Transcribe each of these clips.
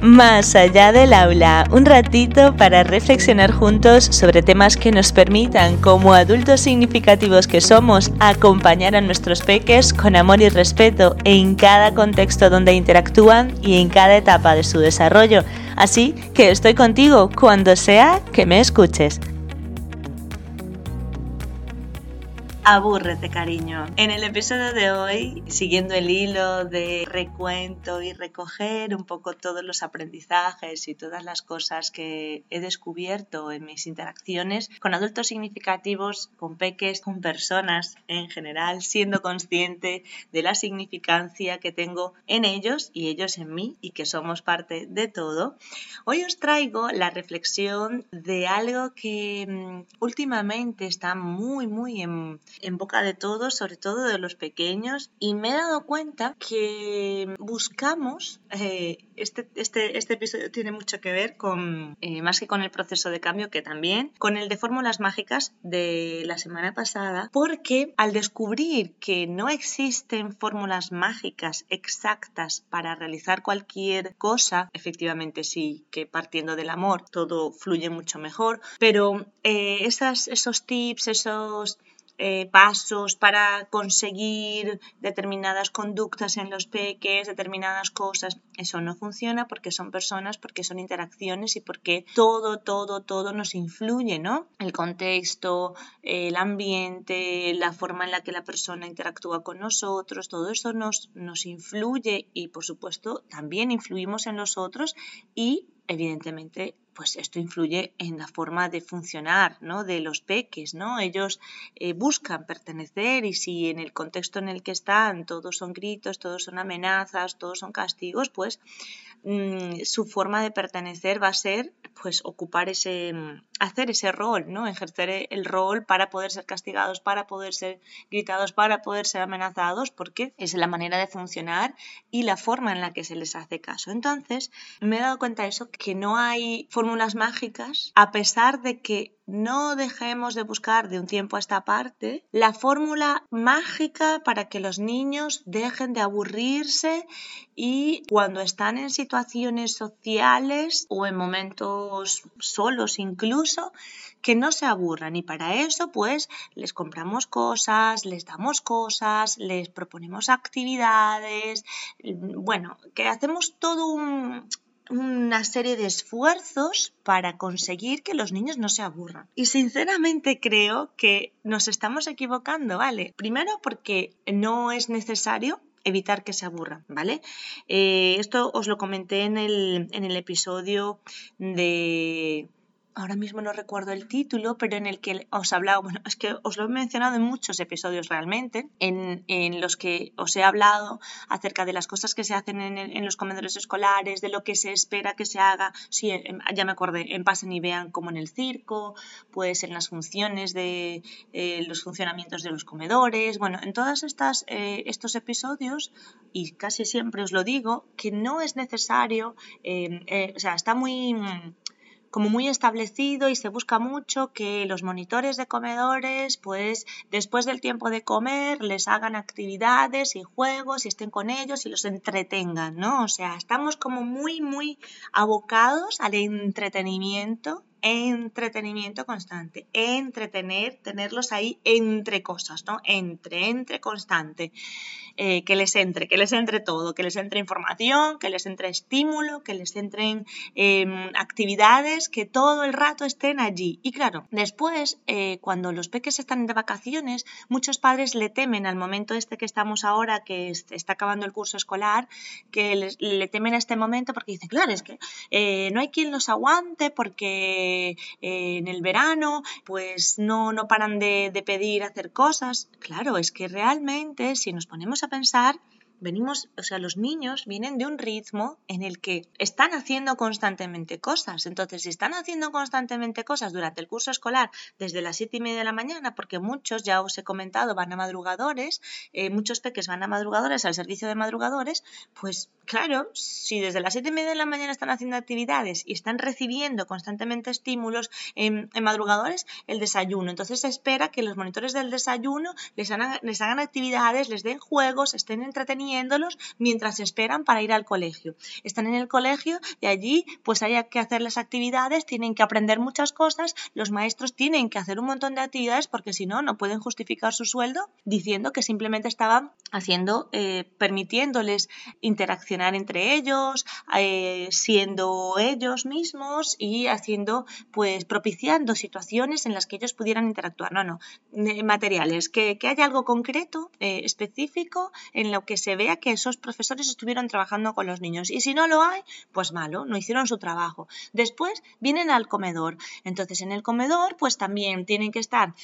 Más allá del aula, un ratito para reflexionar juntos sobre temas que nos permitan, como adultos significativos que somos, acompañar a nuestros peques con amor y respeto en cada contexto donde interactúan y en cada etapa de su desarrollo. Así que estoy contigo cuando sea que me escuches. Abúrrete, cariño. En el episodio de hoy, siguiendo el hilo de recuento y recoger un poco todos los aprendizajes y todas las cosas que he descubierto en mis interacciones con adultos significativos, con peques, con personas en general, siendo consciente de la significancia que tengo en ellos y ellos en mí y que somos parte de todo, hoy os traigo la reflexión de algo que mm, últimamente está muy, muy en en boca de todos, sobre todo de los pequeños, y me he dado cuenta que buscamos, eh, este, este, este, episodio tiene mucho que ver con, eh, más que con el proceso de cambio, que también, con el de fórmulas mágicas de la semana pasada, porque al descubrir que no existen fórmulas mágicas exactas para realizar cualquier cosa, efectivamente sí, que partiendo del amor todo fluye mucho mejor, pero eh, esos tips, esos eh, pasos para conseguir determinadas conductas en los peques, determinadas cosas. Eso no funciona porque son personas, porque son interacciones y porque todo, todo, todo nos influye, ¿no? El contexto, el ambiente, la forma en la que la persona interactúa con nosotros, todo eso nos, nos influye y por supuesto también influimos en los otros y evidentemente pues esto influye en la forma de funcionar ¿no? de los peques, ¿no? Ellos eh, buscan pertenecer y si en el contexto en el que están todos son gritos, todos son amenazas, todos son castigos, pues mm, su forma de pertenecer va a ser pues ocupar ese, mm, hacer ese rol, ¿no? Ejercer el rol para poder ser castigados, para poder ser gritados, para poder ser amenazados, porque es la manera de funcionar y la forma en la que se les hace caso. Entonces, me he dado cuenta de eso, que no hay fórmulas mágicas, a pesar de que no dejemos de buscar de un tiempo a esta parte la fórmula mágica para que los niños dejen de aburrirse y cuando están en situaciones sociales o en momentos solos incluso, que no se aburran. Y para eso pues les compramos cosas, les damos cosas, les proponemos actividades, bueno, que hacemos todo un una serie de esfuerzos para conseguir que los niños no se aburran. Y sinceramente creo que nos estamos equivocando, ¿vale? Primero porque no es necesario evitar que se aburran, ¿vale? Eh, esto os lo comenté en el, en el episodio de ahora mismo no recuerdo el título, pero en el que os he hablado, bueno, es que os lo he mencionado en muchos episodios realmente, en, los que os he hablado acerca de las cosas que se hacen en, los comedores escolares, de lo que se espera que se haga, sí, ya me acordé, en Pasen y Vean como en el circo, pues en las funciones de eh, los funcionamientos de los comedores, bueno, en todos eh, estos episodios, y casi siempre os lo digo, que no es necesario, eh, o sea, está muy como muy establecido y se busca mucho que los monitores de comedores, pues después del tiempo de comer, les hagan actividades y juegos y estén con ellos y los entretengan, ¿no? O sea, estamos como muy, muy abocados al entretenimiento entretenimiento constante, entretener, tenerlos ahí entre cosas, ¿no? Entre, entre constante. Eh, que les entre, que les entre todo, que les entre información, que les entre estímulo, que les entren em, actividades, que todo el rato estén allí. Y claro, después, eh, cuando los peques están de vacaciones, muchos padres le temen al momento este que estamos ahora, que está acabando el curso escolar, que le temen a este momento porque dicen, claro, es que eh, no hay quien los aguante porque en el verano pues no, no paran de, de pedir hacer cosas. Claro, es que realmente si nos ponemos a pensar venimos, o sea, los niños vienen de un ritmo en el que están haciendo constantemente cosas. Entonces, si están haciendo constantemente cosas durante el curso escolar desde las siete y media de la mañana, porque muchos, ya os he comentado, van a madrugadores, eh, muchos peques van a madrugadores, al servicio de madrugadores, pues claro, si desde las siete y media de la mañana están haciendo actividades y están recibiendo constantemente estímulos en, madrugadores, el desayuno. Entonces se espera que los monitores del desayuno les hagan, les hagan actividades, les den juegos, estén entretenidos mientras esperan para ir al colegio. Están en el colegio y allí pues hay que hacer las actividades, tienen que aprender muchas cosas, los maestros tienen que hacer un montón de actividades porque si no, no pueden justificar su sueldo diciendo que simplemente estaban haciendo, eh, permitiéndoles interaccionar entre ellos, eh, siendo ellos mismos y haciendo, pues propiciando situaciones en las que ellos pudieran interactuar. No, no, materiales, que, haya algo concreto, eh, específico, en lo que se vea que esos profesores estuvieron trabajando con los niños. Y si no lo hay, pues malo, no hicieron su trabajo. Después vienen al comedor. Entonces en el comedor, pues también tienen que estar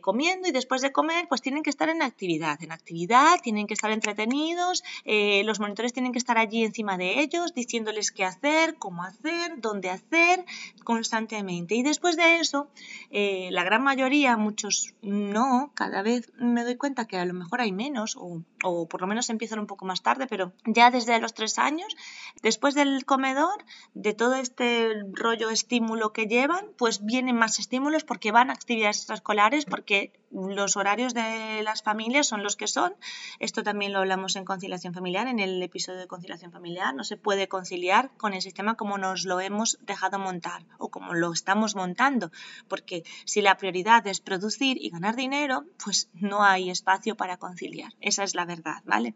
comiendo y después de comer, pues tienen que estar en actividad. En actividad tienen que estar entretenidos, eh, los monitores tienen que estar allí encima de ellos, diciéndoles qué hacer, cómo hacer, dónde hacer, constantemente. Y después de eso, eh, la gran mayoría, muchos no, cada vez me doy cuenta que a lo mejor hay menos, o, o por lo menos empiezan un poco más tarde, pero ya desde los tres años, después del comedor, de todo este rollo estímulo que llevan, pues vienen más estímulos porque van a actividades extraescolares, porque los horarios de las familias son los que son. Esto también lo hablamos en conciliación familiar, en el episodio de conciliación familiar. No se puede conciliar con el sistema como nos lo hemos dejado montar o como lo estamos montando, porque si la prioridad es producir y ganar dinero, pues no hay espacio para conciliar. Esa es la verdad, ¿vale?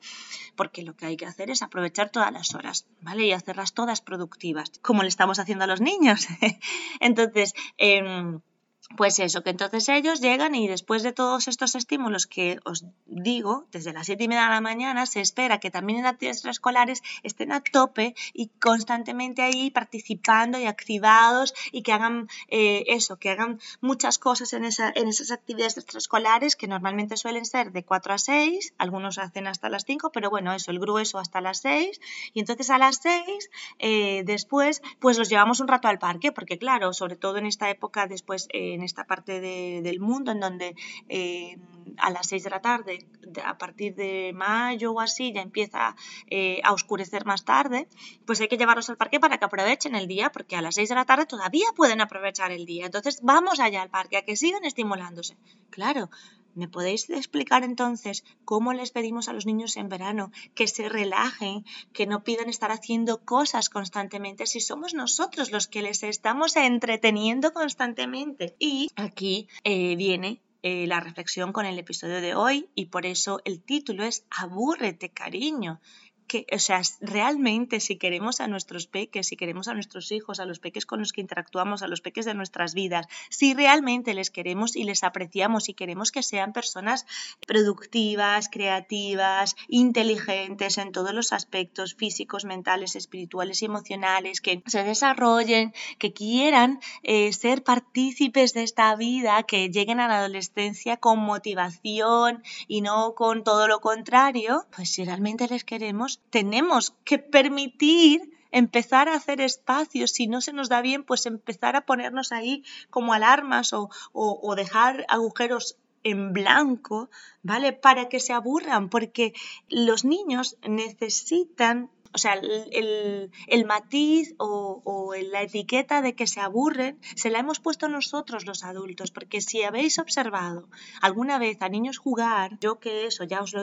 Porque lo que hay que hacer es aprovechar todas las horas, ¿vale? Y hacerlas todas productivas, como le estamos haciendo a los niños. Entonces, eh, pues eso, que entonces ellos llegan y después de todos estos estímulos que os digo, desde las 7 y media de la mañana se espera que también en actividades extraescolares estén a tope y constantemente ahí participando y activados y que hagan eh, eso, que hagan muchas cosas en, esa, en esas actividades extraescolares que normalmente suelen ser de 4 a 6, algunos hacen hasta las 5, pero bueno, eso, el grueso hasta las 6 y entonces a las 6 eh, después pues los llevamos un rato al parque porque claro, sobre todo en esta época después... Eh, en esta parte del mundo en donde eh, a las 6 de la tarde, a partir de mayo o así, ya empieza eh, a oscurecer más tarde, pues hay que llevarlos al parque para que aprovechen el día, porque a las 6 de la tarde todavía pueden aprovechar el día. Entonces vamos allá al parque, a que sigan estimulándose. Claro, ¿Me podéis explicar entonces cómo les pedimos a los niños en verano que se relajen, que no pidan estar haciendo cosas constantemente si somos nosotros los que les estamos entreteniendo constantemente? Y aquí eh, viene eh, la reflexión con el episodio de hoy y por eso el título es Abúrrete, cariño que, o sea, realmente si queremos a nuestros peques, si queremos a nuestros hijos, a los peques con los que interactuamos, a los peques de nuestras vidas, si realmente les queremos y les apreciamos y queremos que sean personas productivas, creativas, inteligentes en todos los aspectos físicos, mentales, espirituales y emocionales, que se desarrollen, que quieran eh, ser partícipes de esta vida, que lleguen a la adolescencia con motivación y no con todo lo contrario, pues si realmente les queremos, tenemos que permitir empezar a hacer espacios, si no se nos da bien, pues empezar a ponernos ahí como alarmas o, o dejar agujeros en blanco, ¿vale? Para que se aburran, porque los niños necesitan o sea, el, matiz o, la etiqueta de que se aburren se la hemos puesto nosotros los adultos, porque si habéis observado alguna vez a niños jugar, yo que eso, ya os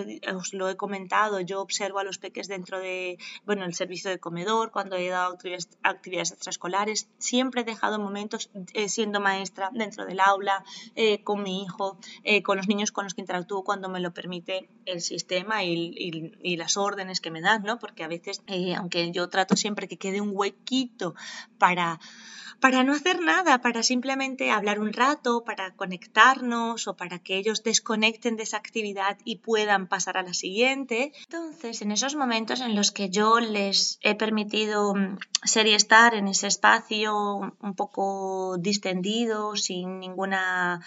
lo, he comentado, yo observo a los peques dentro de, bueno, el servicio de comedor, cuando he dado actividades, extraescolares, siempre he dejado momentos eh, siendo maestra dentro del aula, eh, con mi hijo, eh, con los niños con los que interactúo cuando me lo permite el sistema y, y las órdenes que me dan, ¿no? Porque a veces eh, aunque yo trato siempre que quede un huequito para, para no hacer nada, para simplemente hablar un rato, para conectarnos o para que ellos desconecten de esa actividad y puedan pasar a la siguiente. Entonces, en esos momentos en los que yo les he permitido mm, ser y estar en ese espacio un poco distendido, sin ninguna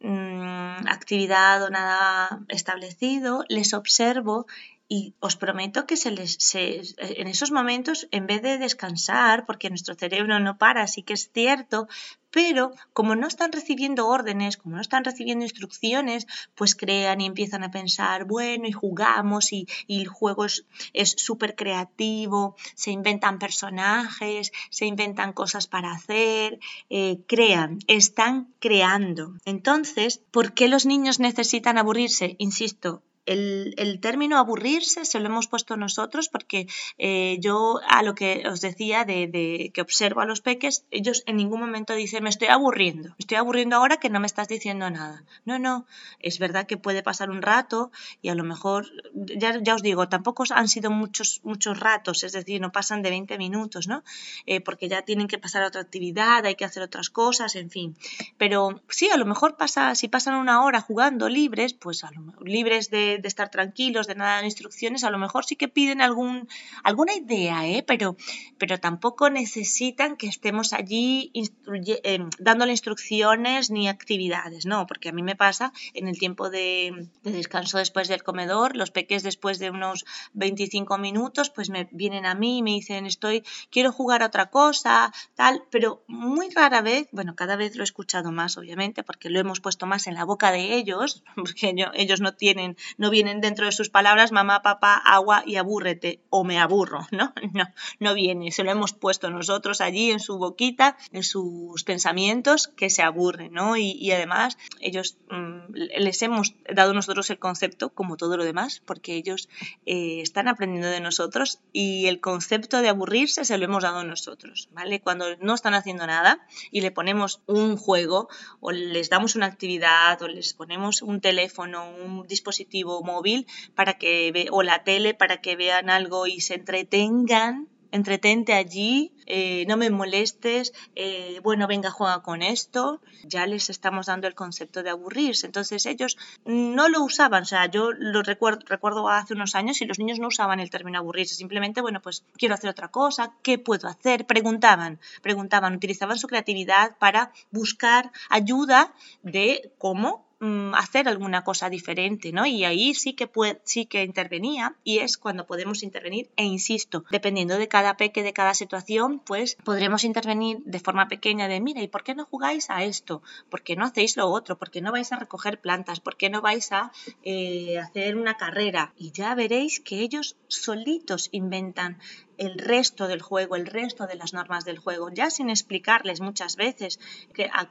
mm, actividad o nada establecido, les observo y os prometo que se les, en esos momentos, en vez de descansar, porque nuestro cerebro no para, sí que es cierto, pero como no están recibiendo órdenes, como no están recibiendo instrucciones, pues crean y empiezan a pensar, bueno, y jugamos y, el juego es súper creativo, se inventan personajes, se inventan cosas para hacer, eh, crean, están creando. Entonces, ¿por qué los niños necesitan aburrirse? Insisto, el, término aburrirse se lo hemos puesto nosotros porque eh, yo a lo que os decía de, que observo a los peques, ellos en ningún momento dicen me estoy aburriendo, me estoy aburriendo ahora que no me estás diciendo nada. No, no, es verdad que puede pasar un rato y a lo mejor, ya, ya os digo, tampoco han sido muchos, muchos ratos, es decir, no pasan de 20 minutos, ¿no? Eh, porque ya tienen que pasar a otra actividad, hay que hacer otras cosas, en fin. Pero sí, a lo mejor pasa, si pasan una hora jugando libres, pues a lo libres de de, estar tranquilos, de nada de instrucciones, a lo mejor sí que piden algún, alguna idea, ¿eh? pero, pero tampoco necesitan que estemos allí eh, dándole instrucciones ni actividades, ¿no? Porque a mí me pasa en el tiempo de, descanso después del comedor, los peques después de unos 25 minutos, pues me vienen a mí y me dicen, estoy, quiero jugar a otra cosa, tal, pero muy rara vez, bueno, cada vez lo he escuchado más, obviamente, porque lo hemos puesto más en la boca de ellos, porque ellos no tienen, no vienen dentro de sus palabras mamá, papá, agua y abúrrete o me aburro, ¿no? No, no viene, se lo hemos puesto nosotros allí en su boquita, en sus pensamientos que se aburren, ¿no? Y, además ellos mm, les hemos dado nosotros el concepto como todo lo demás, porque ellos eh, están aprendiendo de nosotros y el concepto de aburrirse se lo hemos dado nosotros, ¿vale? Cuando no están haciendo nada y le ponemos un juego o les damos una actividad o les ponemos un teléfono, un dispositivo móvil para que o la tele para que vean algo y se entretengan entretente allí, eh, no me molestes, eh, bueno, venga, juega con esto. Ya les estamos dando el concepto de aburrirse. Entonces ellos no lo usaban, o sea, yo lo recuerdo, recuerdo hace unos años y los niños no usaban el término aburrirse, simplemente, bueno, pues quiero hacer otra cosa, ¿qué puedo hacer? Preguntaban, preguntaban, utilizaban su creatividad para buscar ayuda de cómo Mm, hacer alguna cosa diferente, ¿no? Y ahí sí que puede, sí que intervenía y es cuando podemos intervenir e insisto, dependiendo de cada peque, de cada situación, pues podremos intervenir de forma pequeña de, mira, ¿y por qué no jugáis a esto? ¿Por qué no hacéis lo otro? ¿Por qué no vais a recoger plantas? ¿Por qué no vais a eh, hacer una carrera? Y ya veréis que ellos solitos inventan el resto del juego, el resto de las normas del juego, ya sin explicarles muchas veces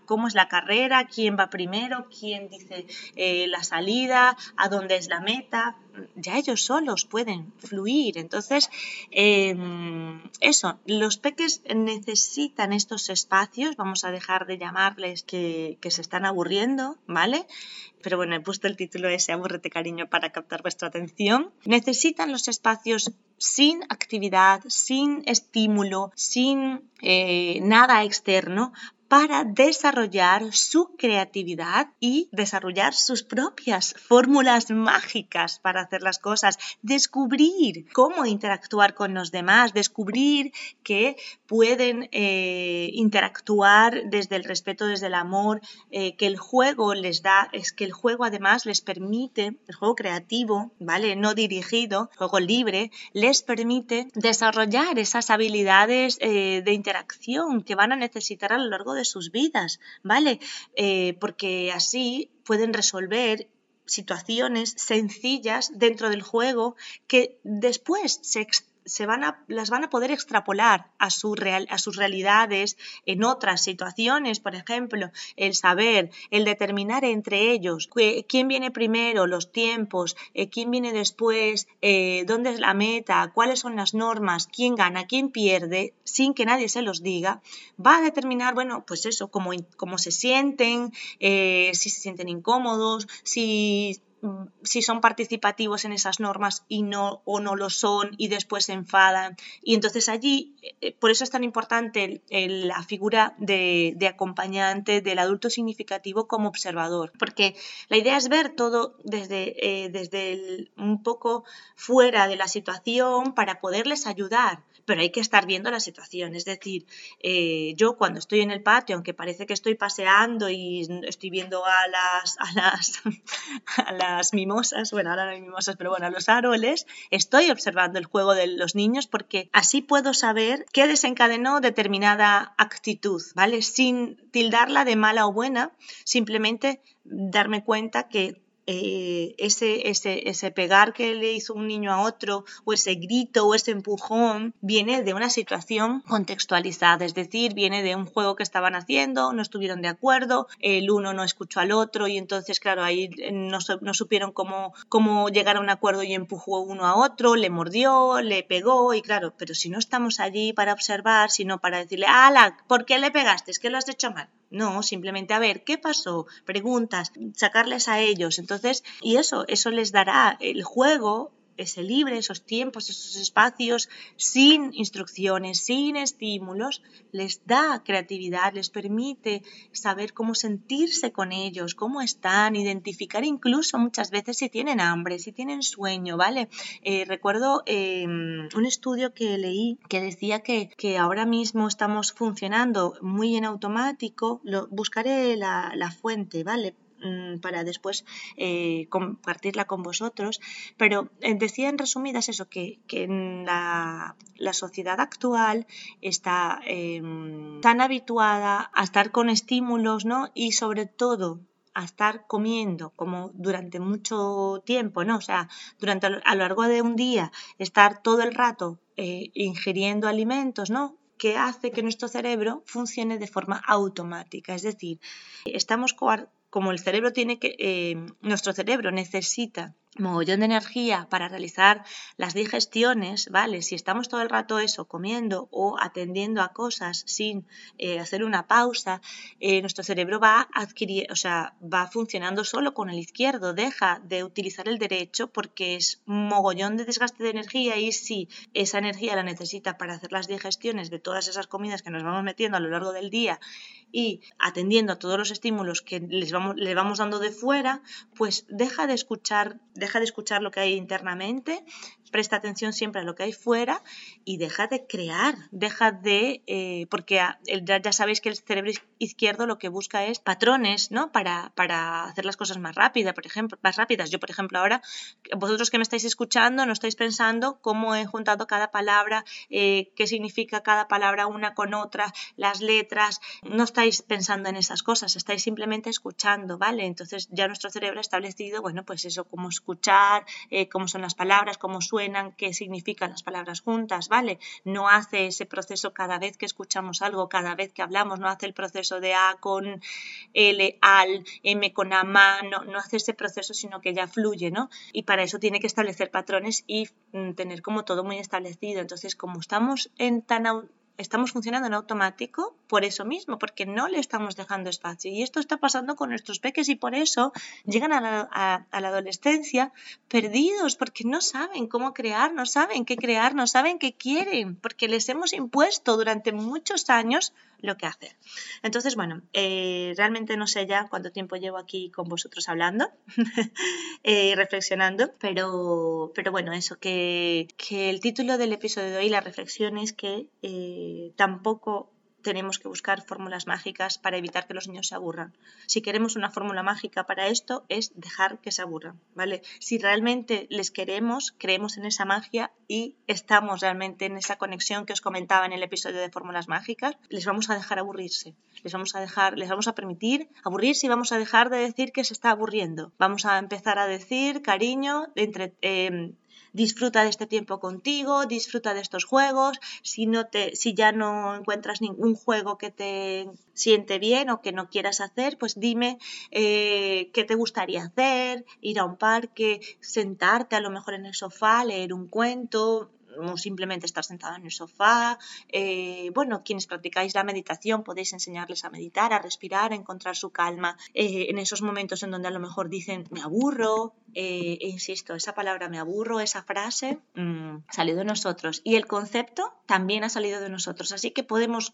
cómo es la carrera, quién va primero, quién dice eh, la salida, a dónde es la meta, ya ellos solos pueden fluir. Entonces, em, eso, los peques necesitan estos espacios, vamos a dejar de llamarles que, que se están aburriendo, ¿vale? Pero bueno, he puesto el título ese, aburrete cariño, para captar vuestra atención. Necesitan los espacios sin actividad, sin estímulo, sin eh, nada externo para desarrollar su creatividad y desarrollar sus propias fórmulas mágicas para hacer las cosas, descubrir cómo interactuar con los demás, descubrir que pueden eh, interactuar desde el respeto, desde el amor, eh, que el juego les da, es que el juego además les permite, el juego creativo, ¿vale? No dirigido, juego libre, les permite desarrollar esas habilidades eh, de interacción que van a necesitar a lo largo de sus vidas, ¿vale? Eh, porque así pueden resolver situaciones sencillas dentro del juego que después se se van a, las van a poder extrapolar a, su real, a sus realidades en otras situaciones, por ejemplo, el saber, el determinar entre ellos quién viene primero, los tiempos, eh, quién viene después, eh, dónde es la meta, cuáles son las normas, quién gana, quién pierde, sin que nadie se los diga, va a determinar, bueno, pues eso, cómo, cómo se sienten, eh, si se sienten incómodos, si si son participativos en esas normas y no o no lo son y después se enfadan. Y entonces allí, eh, por eso es tan importante la figura de, acompañante del adulto significativo como observador, porque la idea es ver todo desde, eh, desde un poco fuera de la situación para poderles ayudar pero hay que estar viendo la situación. Es decir, eh, yo cuando estoy en el patio, aunque parece que estoy paseando y estoy viendo a las, a las, a las mimosas, bueno, ahora no hay mimosas, pero bueno, a los aroles, estoy observando el juego de los niños porque así puedo saber qué desencadenó determinada actitud, ¿vale? Sin tildarla de mala o buena, simplemente darme cuenta que eh, ese, ese, ese pegar que le hizo un niño a otro, o ese grito, o ese empujón, viene de una situación contextualizada, es decir, viene de un juego que estaban haciendo, no estuvieron de acuerdo, el uno no escuchó al otro y entonces, claro, ahí no, no supieron cómo, cómo llegar a un acuerdo y empujó uno a otro, le mordió, le pegó y claro, pero si no estamos allí para observar, sino para decirle, ala, ¿por qué le pegaste? ¿Es que lo has hecho mal? No, simplemente a ver, ¿qué pasó? Preguntas, sacarles a ellos. Entonces, y eso, eso les dará el juego ese libre, esos tiempos, esos espacios, sin instrucciones, sin estímulos, les da creatividad, les permite saber cómo sentirse con ellos, cómo están, identificar incluso muchas veces si tienen hambre, si tienen sueño, ¿vale? Eh, recuerdo em, un estudio que leí que decía que, que, ahora mismo estamos funcionando muy en automático, lo, buscaré la, la fuente, ¿vale? Mm, para después eh, compartirla con vosotros, pero eh, decía en resumidas eso, que, en la, sociedad actual está em, tan habituada a estar con estímulos, ¿no? Y sobre todo a estar comiendo como durante mucho tiempo, ¿no? O sea, durante a lo largo de un día, estar todo el rato eh, ingiriendo alimentos, ¿no? que hace que nuestro cerebro funcione de forma automática. Es decir, estamos como el cerebro tiene que, eh, nuestro cerebro necesita mogollón de energía para realizar las digestiones, ¿vale? Si estamos todo el rato eso, comiendo o atendiendo a cosas sin eh, hacer una pausa, eh, nuestro cerebro va adquirir, o sea, va funcionando solo con el izquierdo, deja de utilizar el derecho porque es mogollón de desgaste de energía y si esa energía la necesita para hacer las digestiones de todas esas comidas que nos vamos metiendo a lo largo del día y atendiendo a todos los estímulos que les vamos, le vamos dando de fuera, pues deja de escuchar deja de escuchar lo que hay internamente, presta atención siempre a lo que hay fuera y deja de crear, deja de, eh, porque ya, sabéis que el cerebro izquierdo lo que busca es patrones, ¿no? Para, para hacer las cosas más rápidas, por ejemplo, más rápidas. Yo, por ejemplo, ahora, vosotros que me estáis escuchando, no estáis pensando cómo he juntado cada palabra, eh, qué significa cada palabra una con otra, las letras, no estáis pensando en esas cosas, estáis simplemente escuchando, ¿vale? Entonces ya nuestro cerebro ha establecido, bueno, pues eso, cómo escuchar, eh, cómo son las palabras, cómo qué significan las palabras juntas, ¿vale? No hace ese proceso cada vez que escuchamos algo, cada vez que hablamos, no hace el proceso de A con L, al, M con A, ma, no, no hace ese proceso, sino que ya fluye, ¿no? Y para eso tiene que establecer patrones y mm, tener como todo muy establecido. Entonces, como estamos en tan estamos funcionando en automático por eso mismo, porque no le estamos dejando espacio. Y esto está pasando con nuestros peques y por eso llegan a la, a la, adolescencia perdidos, porque no saben cómo crear, no saben qué crear, no saben qué quieren, porque les hemos impuesto durante muchos años lo que hacer. Entonces, bueno, eh, realmente no sé ya cuánto tiempo llevo aquí con vosotros hablando, eh, reflexionando, pero, pero bueno, eso, que, que, el título del episodio de hoy, la reflexión es que eh, tampoco tenemos que buscar fórmulas mágicas para evitar que los niños se aburran. Si queremos una fórmula mágica para esto es dejar que se aburran, ¿vale? Si realmente les queremos, creemos en esa magia y estamos realmente en esa conexión que os comentaba en el episodio de fórmulas mágicas, les vamos a dejar aburrirse. Les vamos a dejar, les vamos a permitir aburrirse y vamos a dejar de decir que se está aburriendo. Vamos a empezar a decir, cariño, entre, eh, disfruta de este tiempo contigo, disfruta de estos juegos, si, no te, si ya no encuentras ningún juego que te siente bien o que no quieras hacer, pues dime eh, qué te gustaría hacer, ir a un parque, sentarte a lo mejor en el sofá, leer un cuento, o simplemente estar sentado en el sofá. Eh, bueno, quienes practicáis la meditación podéis enseñarles a meditar, a respirar, a encontrar su calma eh, en esos momentos en donde a lo mejor dicen me aburro. Eh, insisto, esa palabra me aburro, esa frase mm, salió de nosotros y el concepto también ha salido de nosotros. Así que podemos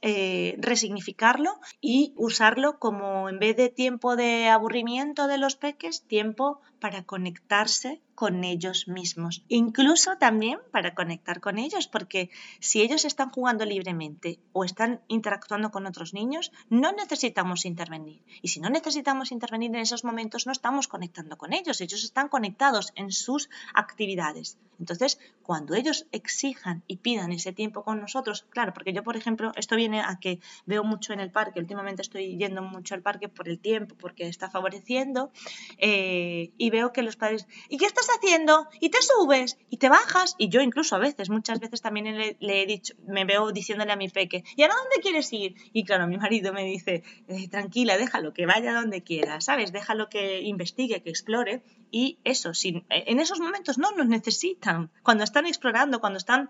resignificarlo y usarlo como en vez de tiempo de aburrimiento de los peques, tiempo para conectarse con ellos mismos, incluso también para conectar con ellos, porque si ellos están jugando libremente o están interactuando con otros niños, no necesitamos intervenir. Y si no necesitamos intervenir en esos momentos, no estamos conectando con ellos, ellos están conectados en sus actividades. Entonces, cuando ellos exijan y pidan ese tiempo con nosotros, claro, porque yo, por ejemplo, esto viene a que veo mucho en el parque, últimamente estoy yendo mucho al parque por el tiempo, porque está favoreciendo, eh, y veo que los padres, ¿y qué estás haciendo? Y te subes y te bajas, y yo incluso a veces, muchas veces también le, he dicho, me veo diciéndole a mi peque, ¿y ahora dónde quieres ir? Y claro, mi marido me dice, eh, tranquila, déjalo, que vaya donde quiera, ¿sabes? Déjalo que investigue, que explore, y eso, sin, en esos momentos no nos necesitan, cuando están explorando, cuando están...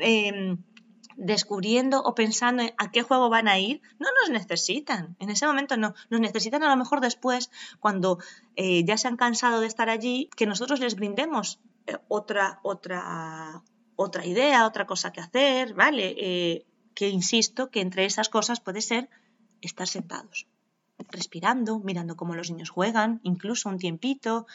Eh, descubriendo o pensando en a qué juego van a ir, no nos necesitan. En ese momento no. Nos necesitan a lo mejor después, cuando eh, ya se han cansado de estar allí, que nosotros les brindemos eh, otra, otra, otra idea, otra cosa que hacer, ¿vale? Eh, que insisto que entre esas cosas puede ser estar sentados respirando, mirando cómo los niños juegan, incluso un tiempito,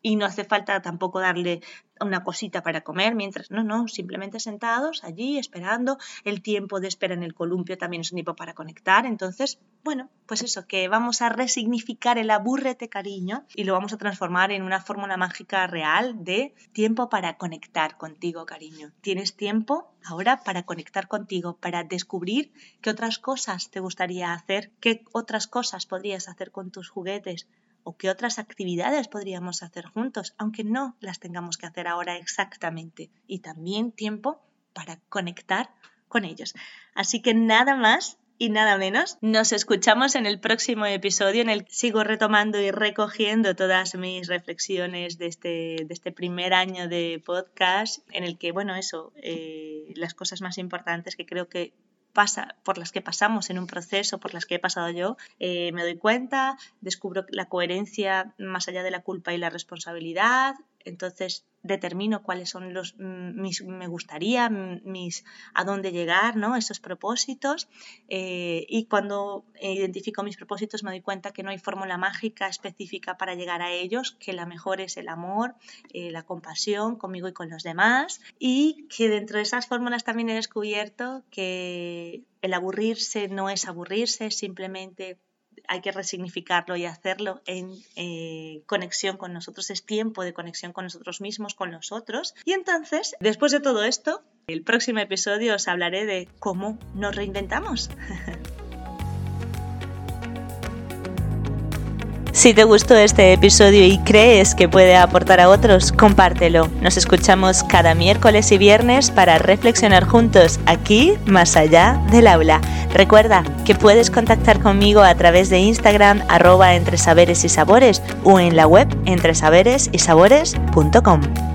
y no hace falta tampoco darle una cosita para comer mientras, no, no, simplemente sentados allí esperando, el tiempo de espera en el columpio también es un tiempo para conectar, entonces, bueno, pues eso, que vamos a resignificar el aburrete cariño y lo vamos a transformar en una fórmula mágica real de tiempo para conectar contigo, cariño. Tienes tiempo ahora para conectar contigo, para descubrir qué otras cosas te gustaría hacer, qué otras cosas podrías hacer con tus juguetes, o qué otras actividades podríamos hacer juntos, aunque no las tengamos que hacer ahora exactamente. Y también tiempo para conectar con ellos. Así que nada más y nada menos. Nos escuchamos en el próximo episodio en el que sigo retomando y recogiendo todas mis reflexiones de este, de este primer año de podcast, en el que, bueno, eso, eh, las cosas más importantes que creo que pasa, por las que pasamos en un proceso, por las que he pasado yo, eh, me doy cuenta, descubro la coherencia más allá de la culpa y la responsabilidad, entonces determino cuáles son los mm, mis me gustaría mis a dónde llegar no esos propósitos. Eh, y cuando identifico mis propósitos me doy cuenta que no hay fórmula mágica específica para llegar a ellos que la mejor es el amor eh, la compasión conmigo y con los demás. Y que dentro de esas fórmulas también he descubierto que el aburrirse no es aburrirse simplemente hay que resignificarlo y hacerlo en eh, conexión con nosotros, es tiempo de conexión con nosotros mismos, con nosotros. Y entonces, después de todo esto, el próximo episodio os hablaré de cómo nos reinventamos. Si te gustó este episodio y crees que puede aportar a otros, compártelo. Nos escuchamos cada miércoles y viernes para reflexionar juntos aquí, más allá del aula. Recuerda que puedes contactar conmigo a través de Instagram arroba entre saberes y sabores o en la web entresaberesysabores.com.